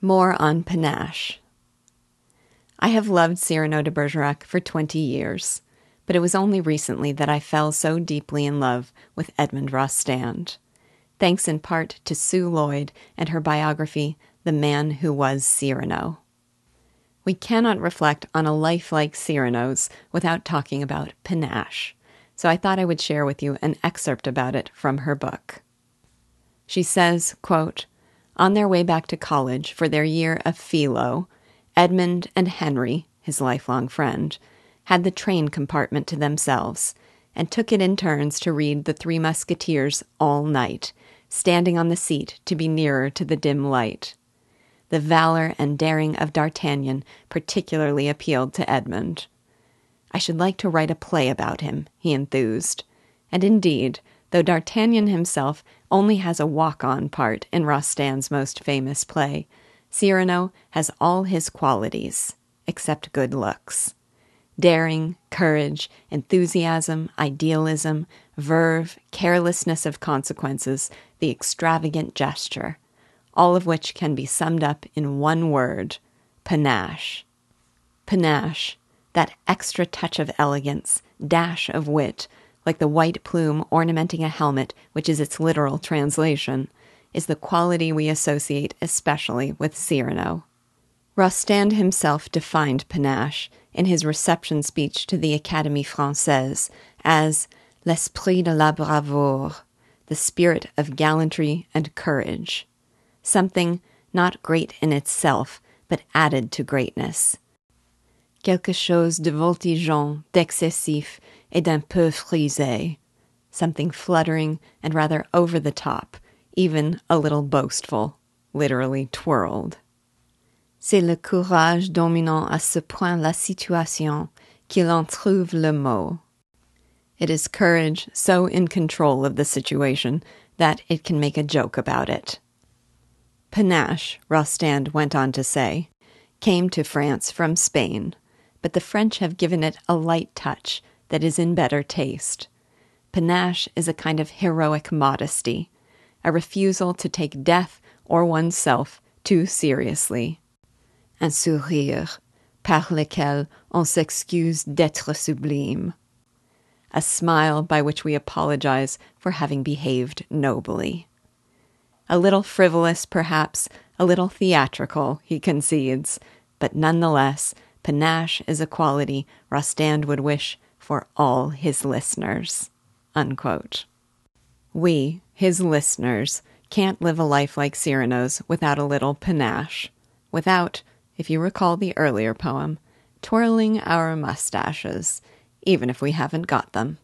More on panache. I have loved Cyrano de Bergerac for 20 years, but it was only recently that I fell so deeply in love with Edmond Rostand, thanks in part to Sue Lloyd and her biography, The Man Who Was Cyrano. We cannot reflect on a life like Cyrano's without talking about panache, so I thought I would share with you an excerpt about it from her book. She says, quote, on their way back to college for their year of philo, Edmond and Henry, his lifelong friend, had the train compartment to themselves and took it in turns to read The Three Musketeers all night, standing on the seat to be nearer to the dim light. The valor and daring of D'Artagnan particularly appealed to Edmond. I should like to write a play about him, he enthused. And indeed, though D'Artagnan himself only has a walk on part in Rostand's most famous play, Cyrano has all his qualities, except good looks. Daring, courage, enthusiasm, idealism, verve, carelessness of consequences, the extravagant gesture, all of which can be summed up in one word panache. Panache, that extra touch of elegance, dash of wit, like the white plume ornamenting a helmet, which is its literal translation, is the quality we associate especially with Cyrano. Rostand himself defined panache in his reception speech to the Académie Française as l'esprit de la bravoure, the spirit of gallantry and courage, something not great in itself, but added to greatness. Quelque chose de voltigeant, d'excessif, et d'un peu frisé, something fluttering and rather over the top, even a little boastful, literally twirled. C'est le courage dominant à ce point la situation qu'il en trouve le mot. It is courage so in control of the situation that it can make a joke about it. Panache, Rostand went on to say, came to France from Spain, but the French have given it a light touch that is in better taste. Panache is a kind of heroic modesty, a refusal to take death or oneself too seriously. Un sourire par lequel on s'excuse d'être sublime. A smile by which we apologize for having behaved nobly. A little frivolous, perhaps, a little theatrical, he concedes, but nonetheless, panache is a quality Rostand would wish for all his listeners. Unquote. We, his listeners, can't live a life like Cyrano's without a little panache, without, if you recall the earlier poem, twirling our mustaches, even if we haven't got them.